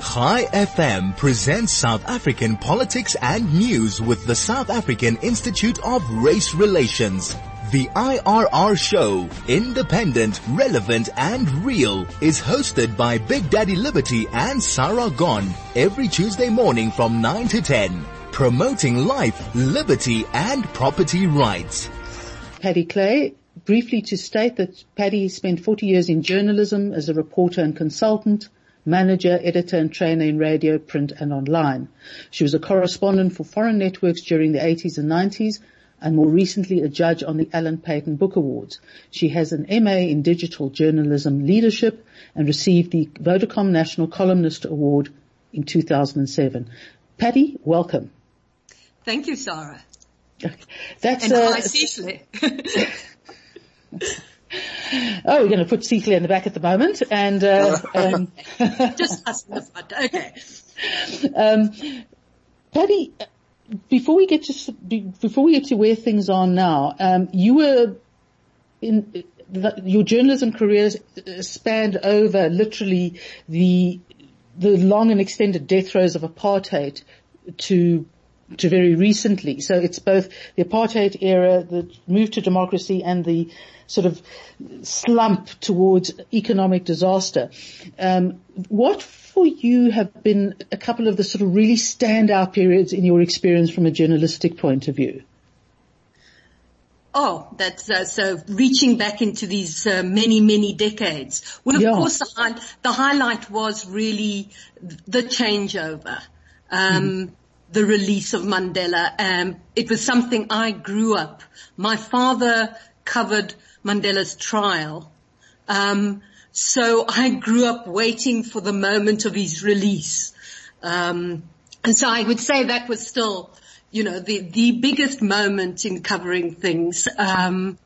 Chai FM presents South African politics and news with the South African Institute of Race Relations. The IRR show, independent, relevant and real, is hosted by Big Daddy Liberty and Sara Gon every Tuesday morning from 9 to 10, promoting life, liberty and property rights. Paddy Clay, briefly to state that Paddy spent 40 years in journalism as a reporter and consultant, manager, editor and trainer in radio, print and online. She was a correspondent for foreign networks during the 80s and 90s and more recently a judge on the Alan Paton Book Awards. She has an MA in digital journalism leadership and received the Vodacom National Columnist Award in 2007. Paddy, welcome. Thank you, Sara. That's and uh. Oh, we're going to put Cecily in the back at the moment, and uh, um, Just us in the front. Okay. um, Paddy, before we get to before we get to where things are now, um, you were in the, your journalism career uh, spanned over literally the the long and extended death throes of apartheid to to very recently. So it's both the apartheid era, the move to democracy, and the sort of slump towards economic disaster. Um, what for you have been a couple of the sort of really standout periods in your experience from a journalistic point of view? Oh, that's uh, so reaching back into these uh, many, many decades. Well, of Yeah. course, the, high, the highlight was really the changeover, um, the release of Mandela. Um, it was something I grew up. My father covered Mandela's trial, um, so I grew up waiting for the moment of his release. Um, and so I would say that was still, you know, the, the biggest moment in covering things. Um,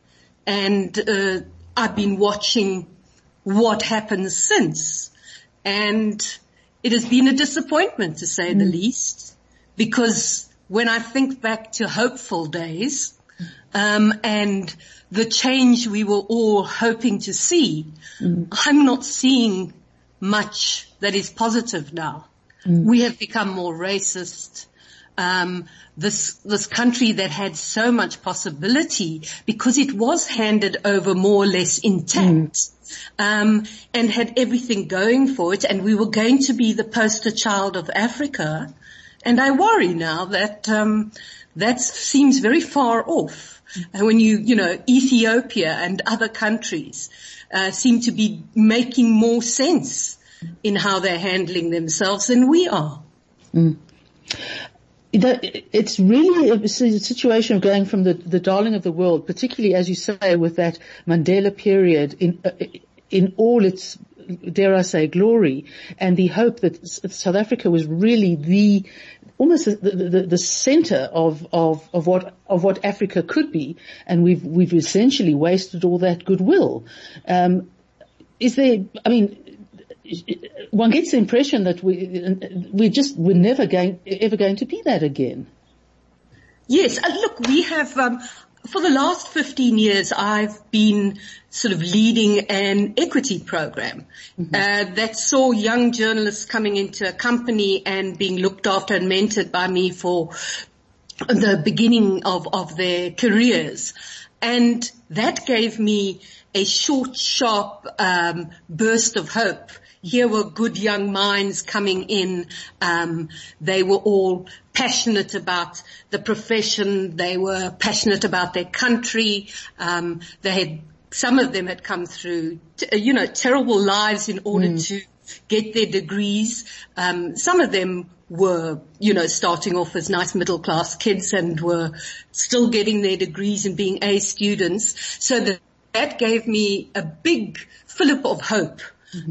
and, uh, I've been watching what happens since. And it has been a disappointment to say the least because when I think back to hopeful days, um, and the change we were all hoping to see, I'm not seeing much that is positive now. We have become more racist. Um, this this country that had so much possibility because it was handed over more or less intact. Um, and had everything going for it, and we were going to be the poster child of Africa. And I worry now that um, that seems very far off. And when you, you know, Ethiopia and other countries uh, seem to be making more sense in how they're handling themselves than we are. that it's really a situation of going from the, the darling of the world, particularly as you say with that Mandela period in, uh, in all its, dare I say, glory and the hope that South Africa was really the, almost the, the, the, center of, of, of what, of what Africa could be. And we've, we've essentially wasted all that goodwill. Um, is there, I mean, one gets the impression that we, we just, we're never going, ever going to be that again. Yes, uh, look, we have, um, for the last 15 years, I've been sort of leading an equity program uh, that saw young journalists coming into a company and being looked after and mentored by me for the beginning of, of their careers. And that gave me a short, sharp um, burst of hope. Here were good young minds coming in. Um, they were all passionate about the profession. They were passionate about their country. Um, they had some of them had come through, t- you know, terrible lives in order to get their degrees. Um, some of them were, you know, starting off as nice middle class kids and were still getting their degrees and being A students. So that, that gave me a big fillip of hope.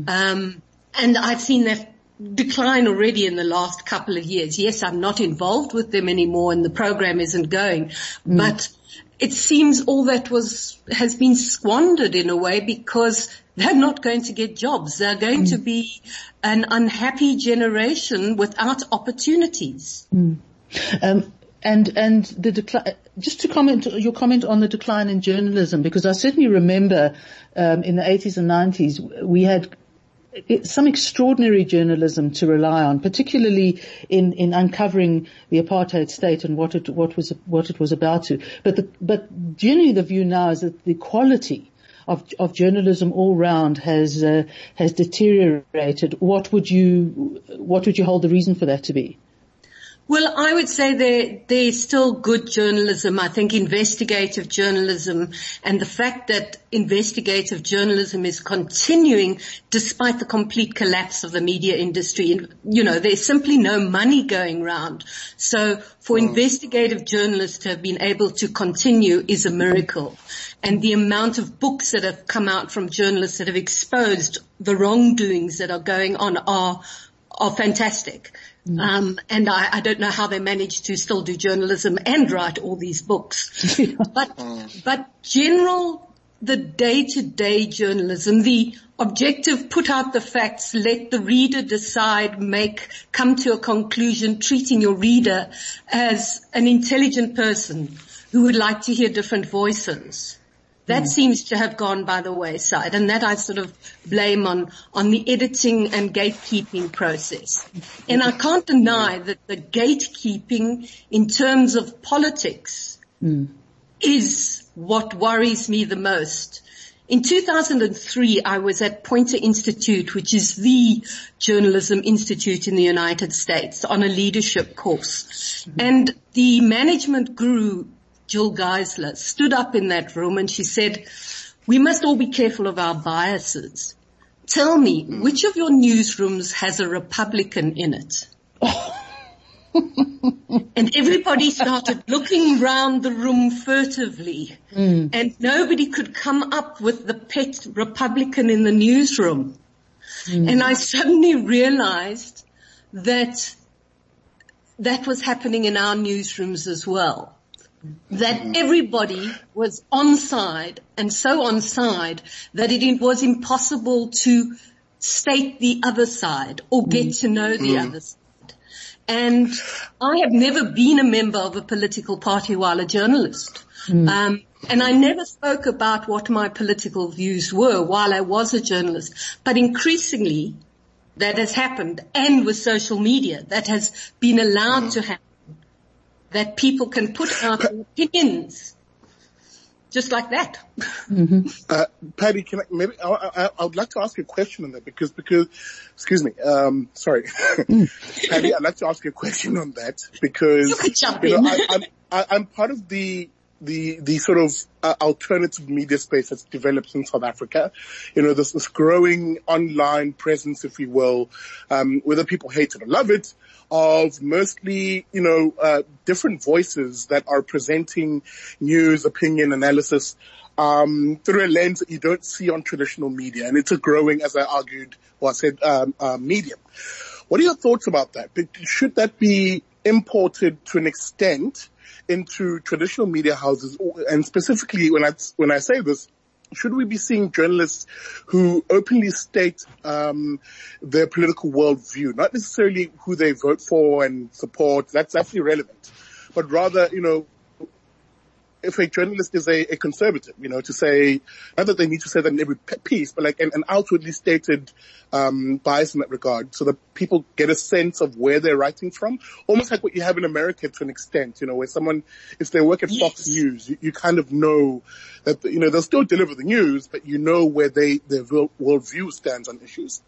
Um, and I've seen that decline already in the last couple of years. Yes, I'm not involved with them anymore and the program isn't going, but it seems all that was, has been squandered in a way because they're not going to get jobs. They're going to be an unhappy generation without opportunities. Um, and and the decline. Just to comment your comment on the decline in journalism, because I certainly remember um, in the 80s and 90s we had some extraordinary journalism to rely on, particularly in, in uncovering the apartheid state and what it, what was, what it was about to. But the, but generally the view now is that the quality of, of journalism all round has, uh, has deteriorated. What would you, what would you hold the reason for that to be? Well, I would say there, there's still good journalism. I think investigative journalism and the fact that investigative journalism is continuing despite the complete collapse of the media industry. You know, there's simply no money going round. So for mm. investigative journalists to have been able to continue is a miracle. And the amount of books that have come out from journalists that have exposed the wrongdoings that are going on are, are fantastic. Mm. Um, and I, I, don't know how they manage to still do journalism and write all these books. but, but general, the day-to-day journalism, the objective, put out the facts, let the reader decide, make, come to a conclusion, treating your reader as an intelligent person who would like to hear different voices. That mm. seems to have gone by the wayside and that I sort of blame on, on the editing and gatekeeping process. And I can't deny that the gatekeeping in terms of politics mm. is what worries me the most. In 2003, I was at Poynter Institute, which is the journalism institute in the United States on a leadership course. Mm-hmm. And the management guru Jill Geisler stood up in that room and she said, we must all be careful of our biases. Tell me, mm. which of your newsrooms has a Republican in it? and everybody started looking round the room furtively mm. and nobody could come up with the pet Republican in the newsroom. Mm. And I suddenly realized that that was happening in our newsrooms as well that everybody was on side and so on side that it was impossible to state the other side or get mm. to know the mm. other side. And I have never been a member of a political party while a journalist. Mm. Um, and I never spoke about what my political views were while I was a journalist. But increasingly, that has happened and with social media, that has been allowed mm. to happen that people can put out their opinions just like that. Mm-hmm. Uh, Paddy, can I, maybe, I, I, I, would like to ask you a question on that because, because, excuse me, um, sorry. Mm. Paddy, I'd like to ask you a question on that because, you, could jump you know, in. I, I'm, I'm part of the, the, the sort of uh, alternative media space that's developed in South Africa. You know, this, this growing online presence, if you will, um, whether people hate it or love it, of mostly, you know, uh, different voices that are presenting news, opinion, analysis, um, through a lens that you don't see on traditional media. And it's a growing, as I argued, or I said, um, uh, medium. What are your thoughts about that? Should that be imported to an extent into traditional media houses? And specifically, when I, when I say this, should we be seeing journalists who openly state um, their political worldview, not necessarily who they vote for and support? That's that's relevant, but rather, you know, if a journalist is a, a, conservative, you know, to say, not that they need to say that in every piece, but like an, an outwardly stated um, bias in that regard, so that people get a sense of where they're writing from, almost like what you have in America to an extent, you know, where someone, if they work at yes. Fox News, you, you, kind of know that, you know, they'll still deliver the news, but you know where they, their worldview stands on issues.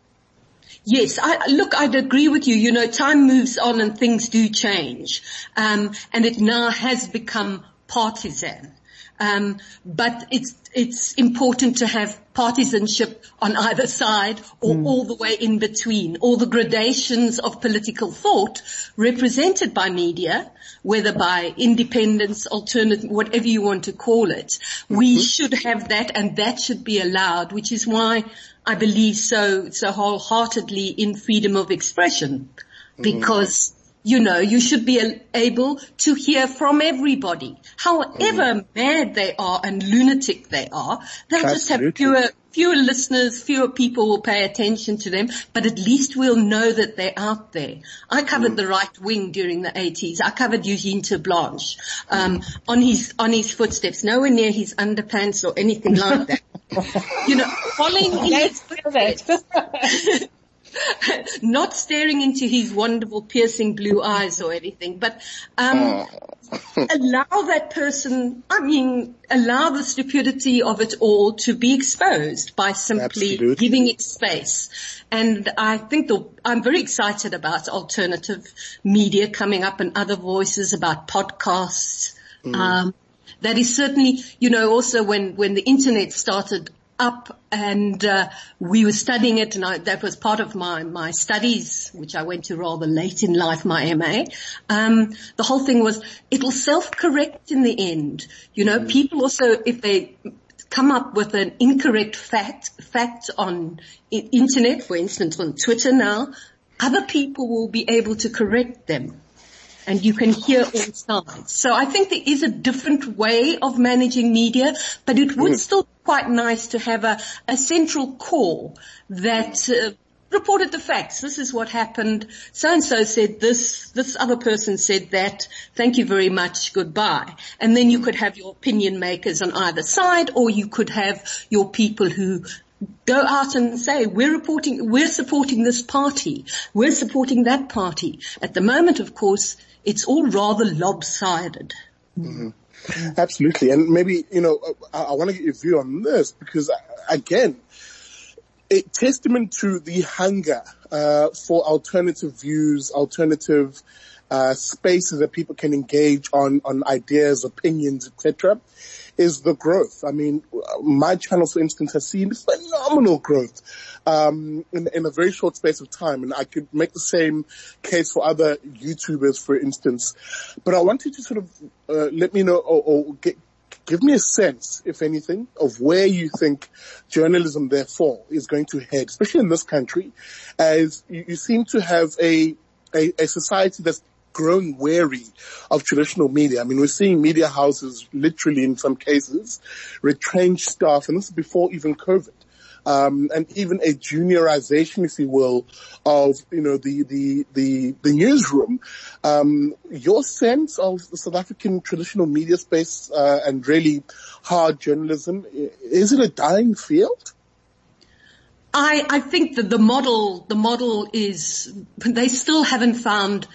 Yes, I, look, I'd agree with you. You know, time moves on and things do change, um, and it now has become partisan. Um, but it's it's important to have partisanship on either side or mm. all the way in between, all the gradations of political thought represented by media, whether by independence, alternate, whatever you want to call it. Mm-hmm. We should have that and that should be allowed, which is why I believe so, so wholeheartedly in freedom of expression mm. because you know, you should be able to hear from everybody. However mm. mad they are and lunatic they are, they'll Absolutely. just have fewer, fewer listeners, fewer people will pay attention to them, but at least we'll know that they're out there. I covered mm. the right wing during the 80s. I covered Eugene Terre'Blanche, um, on his, on his footsteps, nowhere near his underpants or anything like that. you know, following in his footsteps. not staring into his wonderful piercing blue eyes or anything, but um, allow that person, I mean, allow the stupidity of it all to be exposed by simply Absolutely. giving it space. And I think the, I'm very excited about alternative media coming up and other voices about podcasts. Um, that is certainly, you know, also when, when the internet started up and uh, we were studying it and I, that was part of my, my studies, which I went to rather late in life, my MA. Um, the whole thing was it'll self-correct in the end. You know, people also, if they come up with an incorrect fact, fact on internet, for instance, on Twitter now, other people will be able to correct them and you can hear all sides. So I think there is a different way of managing media, but it would still be quite nice to have a, a central core that uh, reported the facts. This is what happened. So and so said this. This other person said that. Thank you very much. Goodbye. And then you could have your opinion makers on either side, or you could have your people who go out and say, we're reporting, we're supporting this party, we're supporting that party. At the moment, of course, it's all rather lopsided. Absolutely. And maybe, you know, I, I want to get your view on this because uh, again, a testament to the hunger, uh, for alternative views, alternative, uh, spaces that people can engage on, on ideas, opinions, etc. is the growth. I mean, my channel, for instance, has seen phenomenal growth, um, in, in a very short space of time. And I could make the same case for other YouTubers, for instance. But I wanted to sort of, uh, let me know or, or get, give me a sense, if anything, of where you think journalism therefore is going to head, especially in this country, as you, you seem to have a, a, a society that's grown wary of traditional media. I mean, we're seeing media houses literally in some cases retrench staff, and this is before even COVID. Um, and even a juniorization, if you will, of you know the the the, the newsroom. Um, your sense of the South African traditional media space uh, and really hard journalism is it a dying field? I, I think that the model, the model is, they still haven't found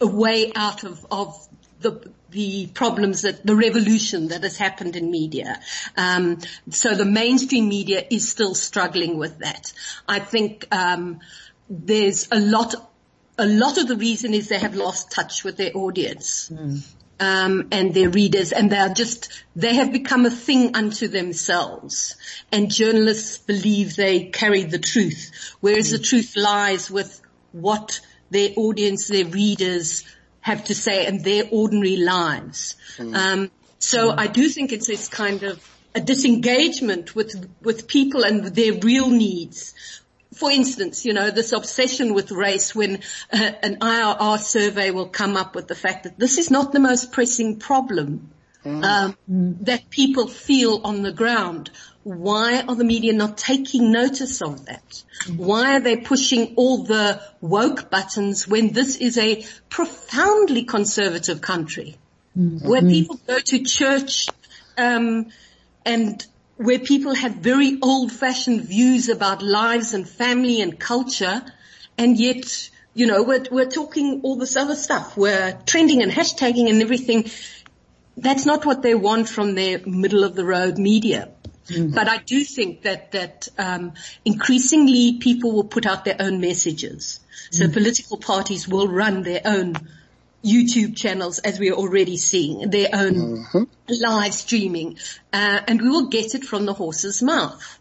a way out of, of the, the problems that, the revolution that has happened in media. Um, so the mainstream media is still struggling with that. I think, um, there's a lot, a lot of the reason is they have lost touch with their audience um, and their readers, and they are just they have become a thing unto themselves. And journalists believe they carry the truth, whereas the truth lies with what their audience, their readers have to say, and their ordinary lives. Um, so I do think it's this kind of a disengagement with with people and their real needs for instance, you know, this obsession with race when uh, an IRR survey will come up with the fact that this is not the most pressing problem um, that people feel on the ground. Why are the media not taking notice of that? Why are they pushing all the woke buttons when this is a profoundly conservative country where people go to church um, and where people have very old-fashioned views about lives and family and culture, and yet, you know, we're, we're talking all this other stuff. We're trending and hashtagging and everything. That's not what they want from their middle-of-the-road media. But I do think that that um, increasingly people will put out their own messages. So political parties will run their own YouTube channels as we are already seeing, their own live streaming, uh, and we will get it from the horse's mouth.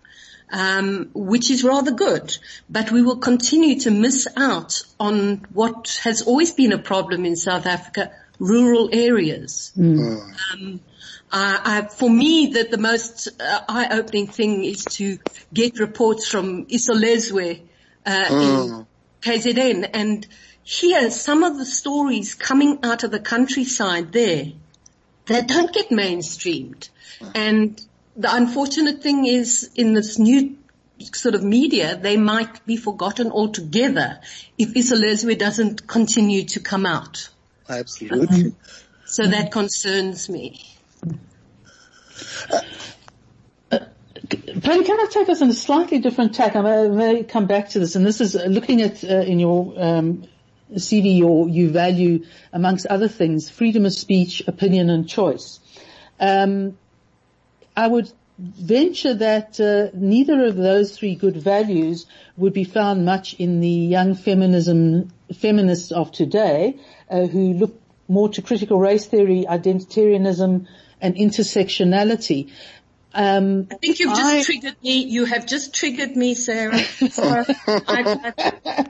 Um, which is rather good, but we will continue to miss out on what has always been a problem in South Africa, rural areas. Um, uh, I, for me, the, the most uh, eye-opening thing is to get reports from Isolezwe uh, in KZN and hear some of the stories coming out of the countryside there that don't get mainstreamed. And the unfortunate thing is in this new sort of media, they might be forgotten altogether if Isolezwe doesn't continue to come out. Absolutely. So that concerns me. Paddy, can I take us on a slightly different tack? I may, may come back to this, and this is uh, looking at uh, in your um, CV, your you value amongst other things freedom of speech, opinion, and choice. Um, I would venture that uh, neither of those three good values would be found much in the young feminism feminists of today, uh, who look more to critical race theory, identitarianism, and intersectionality. Um, I think you've just I, triggered me. You have just triggered me, Sara. So I,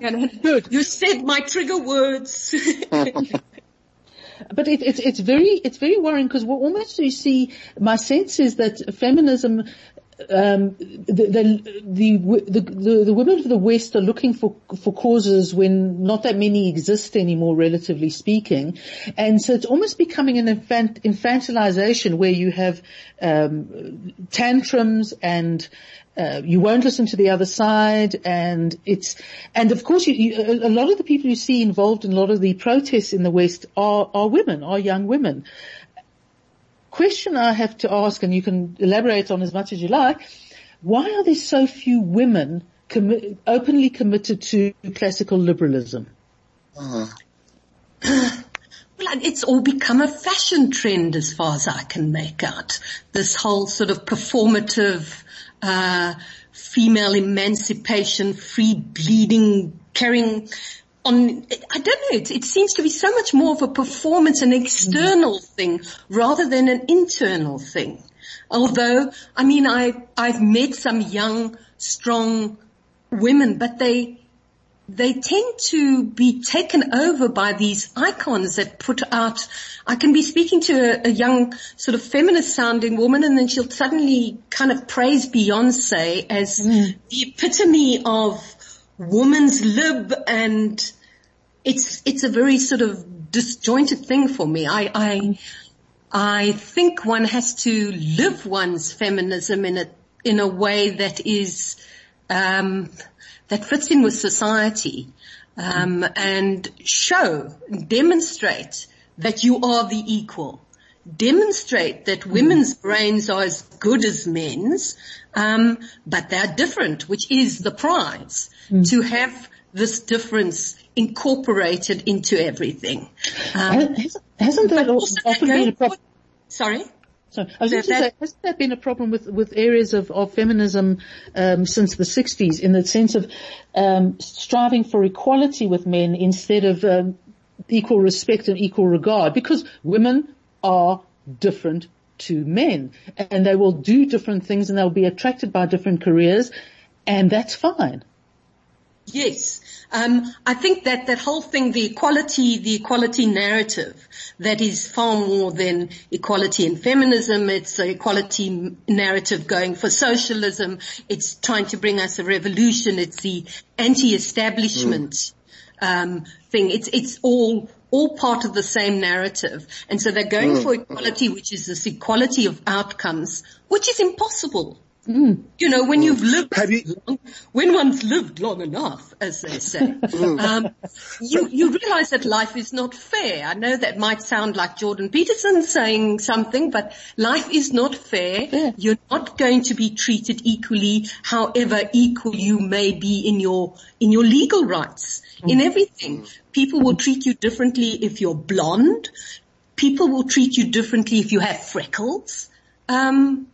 I. You said my trigger words. but it, it's it's very it's very worrying because almost you see my sense is that feminism um, the, the, the, the, the women of the West are looking for, for causes when not that many exist anymore, relatively speaking. And so it's almost becoming an infant, infantilization where you have, um, tantrums and, uh, you won't listen to the other side and it's, and of course you, you, a lot of the people you see involved in a lot of the protests in the West are, are women, are young women question I have to ask, and you can elaborate on as much as you like, why are there so few women commi- openly committed to classical liberalism? Uh. Well, it's all become a fashion trend as far as I can make out. This whole sort of performative, uh, female emancipation, free bleeding, carrying on, I don't know, it, it, seems to be so much more of a performance, an external thing rather than an internal thing. Although, I mean, I, I've met some young, strong women, but they, they tend to be taken over by these icons that put out, I can be speaking to a, a, young sort of feminist sounding woman and then she'll suddenly kind of praise Beyonce as mm. the epitome of woman's lib and it's, it's a very sort of disjointed thing for me. I, I, I think one has to live one's feminism in a, in a way that is, um, that fits in with society, um, and show, demonstrate that you are the equal. Demonstrate that women's brains are as good as men's, um, but they're different, which is the prize. Mm. To have this difference incorporated into everything. Um, hasn't, that often been a problem? Sorry? Sorry, I was going to say, hasn't that been a problem with, with areas of, of feminism um, since the 60s in the sense of um, striving for equality with men instead of um, equal respect and equal regard? Because women are different to men and they will do different things and they'll be attracted by different careers and that's fine. Yes. Um, I think that that whole thing, the equality, the equality narrative, that is far more than equality in feminism. It's the equality narrative going for socialism. It's trying to bring us a revolution. It's the anti-establishment mm. um, thing. It's it's all all part of the same narrative. And so they're going mm. for equality, which is this equality of outcomes, which is impossible. Mm. You know, when you've lived, long, when one's lived long enough, as they say, mm. um, you, you realize that life is not fair. I know that might sound like Jordan Peterson saying something, but life is not fair. Yeah. You're not going to be treated equally, however equal you may be in your, in your legal rights, mm. in everything. People will treat you differently if you're blonde. People will treat you differently if you have freckles. Um,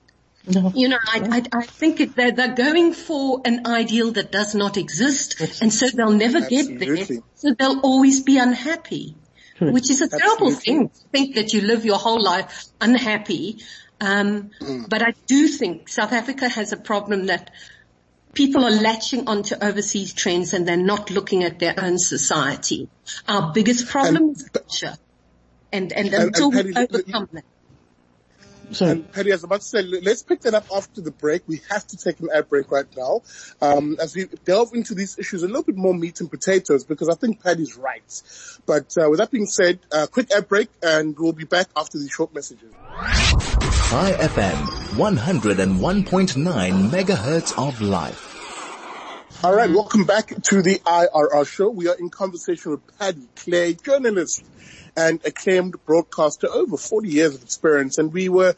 no. You know, I, I, I think it, they're, they're going for an ideal that does not exist and so they'll never Absolutely. get there. So they'll always be unhappy, which is a terrible thing to think that you live your whole life unhappy. Um, mm. but I do think South Africa has a problem that people are latching onto overseas trends and they're not looking at their own society. Our biggest problem and, is culture. And, and, and until and, we overcome that. Sorry. And Paddy, I was about to say, let's pick that up after the break. We have to take an ad break right now. Um, as we delve into these issues a little bit more meat and potatoes because I think Paddy's right. But uh, with that being said, uh, quick ad break and we'll be back after these short messages. Chai FM, 101.9 megahertz of life. All right, welcome back to the IRR show. We are in conversation with Paddy Clay, journalist and acclaimed broadcaster over 40 years of experience. And we were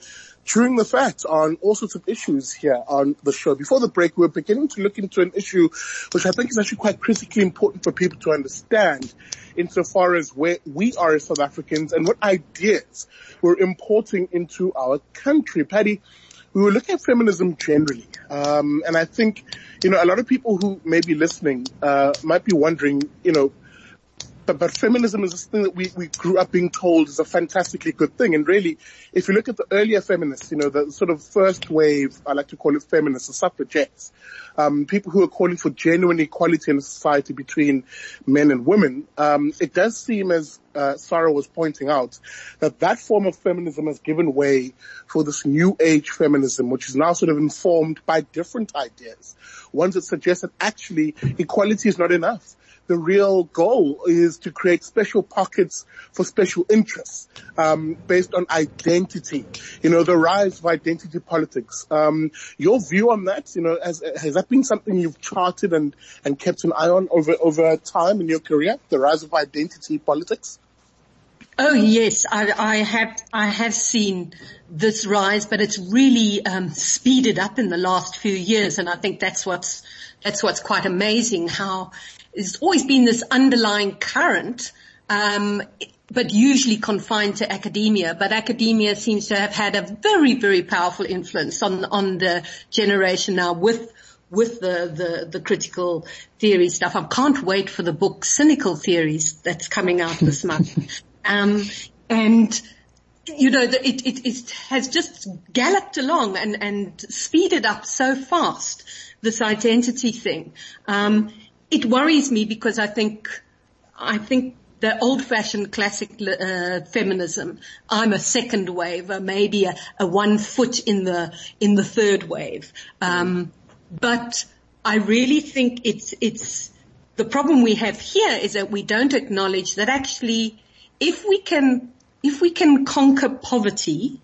chewing the fat on all sorts of issues here on the show. Before the break, we were beginning to look into an issue which I think is actually quite critically important for people to understand insofar as where we are as South Africans and what ideas we're importing into our country. Paddy, we were looking at feminism generally, um, and I think you know a lot of people who may be listening uh, might be wondering, you know, but, but feminism is this thing that we, we grew up being told is a fantastically good thing. And really, if you look at the earlier feminists, you know, the sort of first wave, I like to call it feminists, the suffragettes, um, people who are calling for genuine equality in society between men and women, um, it does seem as uh, Sarah was pointing out that that form of feminism has given way for this new age feminism, which is now sort of informed by different ideas. Ones that suggest that actually equality is not enough the real goal is to create special pockets for special interests um, based on identity. You know, the rise of identity politics. Um, your view on that, you know, has, has that been something you've charted and, and kept an eye on over over time in your career? The rise of identity politics. Oh yes, I, I, have I have seen this rise, but it's really um, speeded up in the last few years, and I think that's what's that's what's quite amazing. How there's always been this underlying current, um, but usually confined to academia. But academia seems to have had a very very powerful influence on on the generation now with with the, the, the critical theory stuff. I can't wait for the book Cynical Theories that's coming out this month. Um, and you know, it, it, it has just galloped along and, and speeded up so fast, this identity thing. Um, it worries me because I think, I think the old-fashioned classic uh, feminism. I'm a second wave, or maybe a, a, one foot in the in the third wave. Um, but I really think it's it's the problem we have here is that we don't acknowledge that actually if we can, if we can conquer poverty,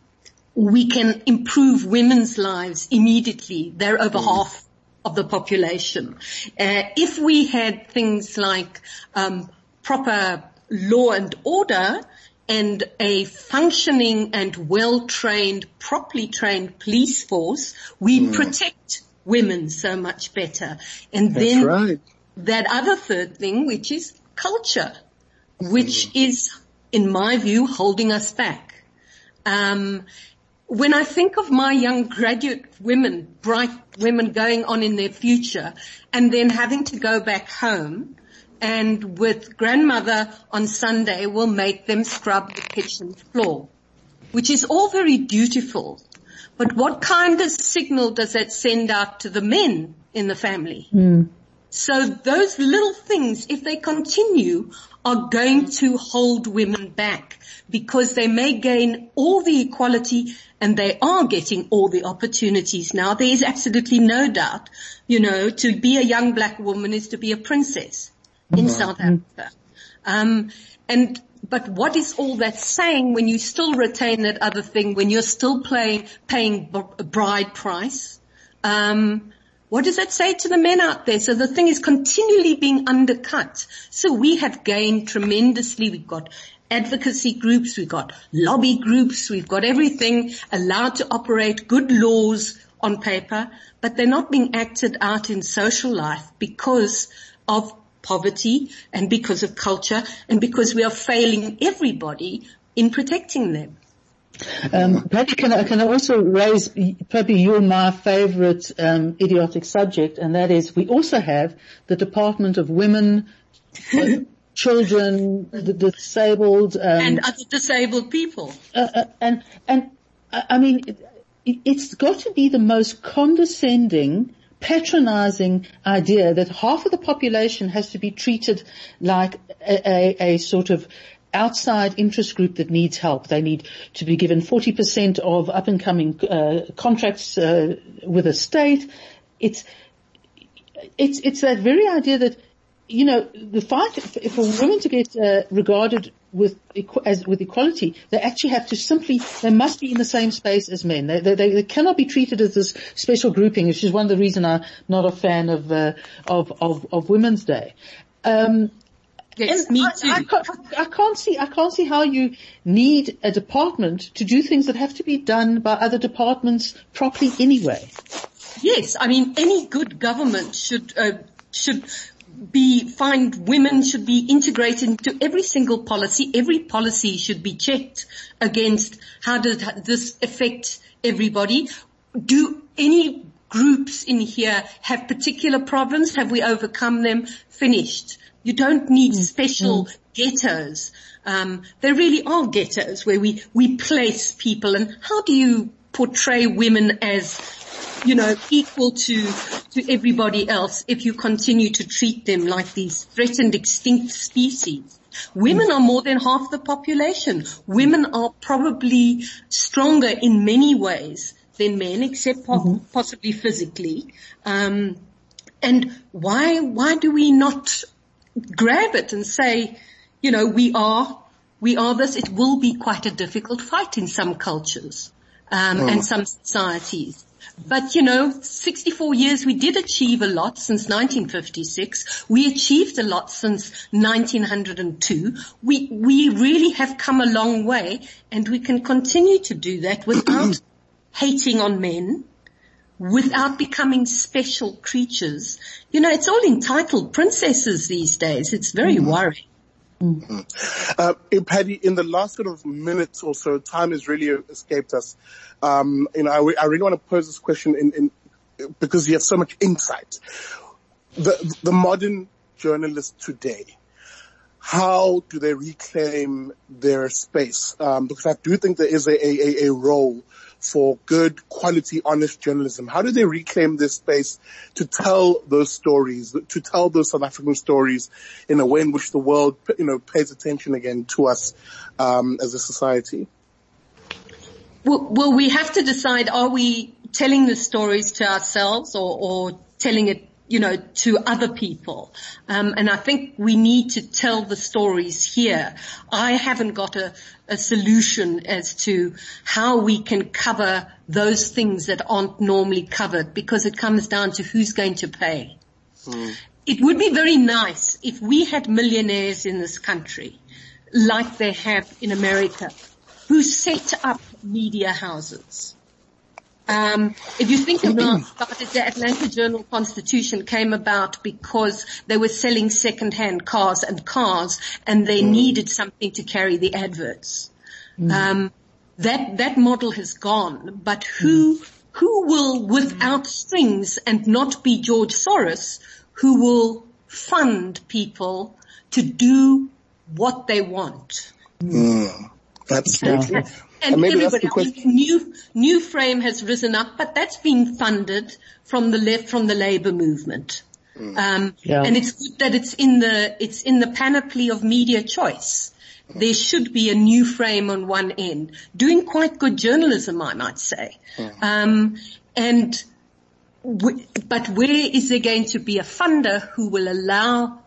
we can improve women's lives immediately. They're over mm. half of the population. Uh, if we had things like um, proper law and order and a functioning and well-trained, properly trained police force, we mm. protect women so much better. And That's then right. that other third thing, which is culture, which mm. is in my view, holding us back. Um, when I think of my young graduate women, bright women going on in their future and then having to go back home and with grandmother on Sunday will make them scrub the kitchen floor, which is all very dutiful. But what kind of signal does that send out to the men in the family? Mm. So those little things, if they continue, are going to hold women back because they may gain all the equality and they are getting all the opportunities now. There is absolutely no doubt, you know, to be a young black woman is to be a princess in mm-hmm. South Africa. Um, and but what is all that saying when you still retain that other thing, when you're still playing, paying bride price? Um, what does that say to the men out there? So the thing is continually being undercut. So we have gained tremendously. We've got advocacy groups, we've got lobby groups, we've got everything allowed to operate, good laws on paper, but they're not being acted out in social life because of poverty and because of culture and because we are failing everybody in protecting them. Um, Paddy, can I, can I also raise probably your my favourite um, idiotic subject, and that is we also have the Department of Women, Children, the disabled, um, and other disabled people. Uh, uh, and and I mean, it, it's got to be the most condescending patronizing idea that half of the population has to be treated like a, a, a, sort of outside interest group that needs help. They need to be given 40% of up and coming uh, contracts uh, with a state. It's it's it's that very idea that you know the fight for women to get uh, regarded with as with equality, they actually have to simply they must be in the same space as men. They they, they cannot be treated as this special grouping, which is one of the reasons I'm not a fan of uh, of, of of Women's Day. Um, Yes, me too. I, I, can't, I, can't, see, I can't see how you need a department to do things that have to be done by other departments properly anyway. Yes, I mean any good government should uh, should be find women should be integrated into every single policy. Every policy should be checked against how does this affect everybody. Do any groups in here have particular problems? Have we overcome them? Finished. You don't need mm. special mm. ghettos. Um, there really are ghettos where we, we place people and how do you portray women as, you know, equal to, to everybody else if you continue to treat them like these threatened extinct species? Women are more than half the population. Women are probably stronger in many ways than men, except po- mm-hmm. possibly physically. Um, and why, why do we not grab it and say, you know, we are, we are this. It will be quite a difficult fight in some cultures, um, oh. and some societies. But you know, 64 years we did achieve a lot since 1956. We achieved a lot since 1902. We, we really have come a long way and we can continue to do that without hating on men, without becoming special creatures. You know, it's all entitled princesses these days. It's very mm-hmm. worrying. Mm-hmm. Uh, Paddy, in the last sort of minutes or so, time has really escaped us. Um, you know, I, I, really want to pose this question in, in, because you have so much insight. The, the modern journalist today, how do they reclaim their space? Um, because I do think there is a, a, a role for good, quality, honest journalism? How do they reclaim this space to tell those stories, to tell those South African stories in a way in which the world, you know, pays attention again to us um, as a society? Well, well, we have to decide: are we telling the stories to ourselves or, or telling it you know, to other people. Um, and I think we need to tell the stories here. I haven't got a, a solution as to how we can cover those things that aren't normally covered because it comes down to who's going to pay. Mm. It would be very nice if we had millionaires in this country like they have in America who set up media houses um, if you think about, it, the Atlanta Journal Constitution came about because they were selling second-hand cars and cars, and they mm. needed something to carry the adverts. Mm. Um, that that model has gone, but who mm. who will, without strings and not be George Soros, who will fund people to do what they want? Mm. Absolutely. And, and everybody, I mean, new, frame has risen up, but that's been funded from the left, from the labour movement. Mm. Um, yeah. and it's good that it's in the, it's in the panoply of media choice. There should be a New Frame on one end, doing quite good journalism, I might say. Mm. Um, and, w- but where is there going to be a funder who will allow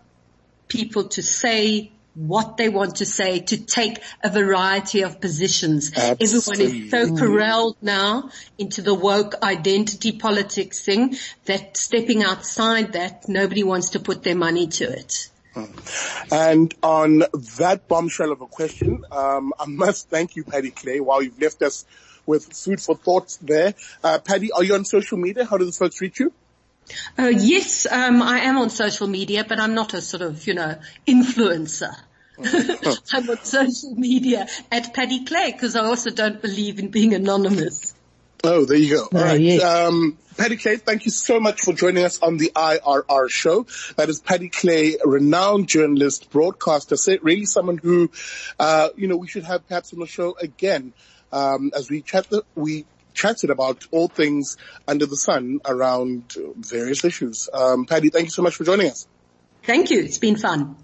people to say what they want to say, to take a variety of positions. Absolutely. Everyone is so corralled now into the woke identity politics thing that stepping outside that, nobody wants to put their money to it. Hmm. And on that bombshell of a question, um, I must thank you, Paddy Clay, while you've left us with food for thought there. Uh, Paddy, are you on social media? How do the folks reach you? Uh, yes, um, I am on social media, but I'm not a sort of, you know, influencer. I'm on social media at Paddy Clay because I also don't believe in being anonymous. Oh, there you go. All right. Yes. Um, Paddy Clay, thank you so much for joining us on the IRR show. That is Paddy Clay, renowned journalist, broadcaster, really someone who, uh, you know, we should have perhaps on the show again, um, as we chat, the, we chatted about all things under the sun around various issues. Um, Paddy, thank you so much for joining us. Thank you. It's been fun.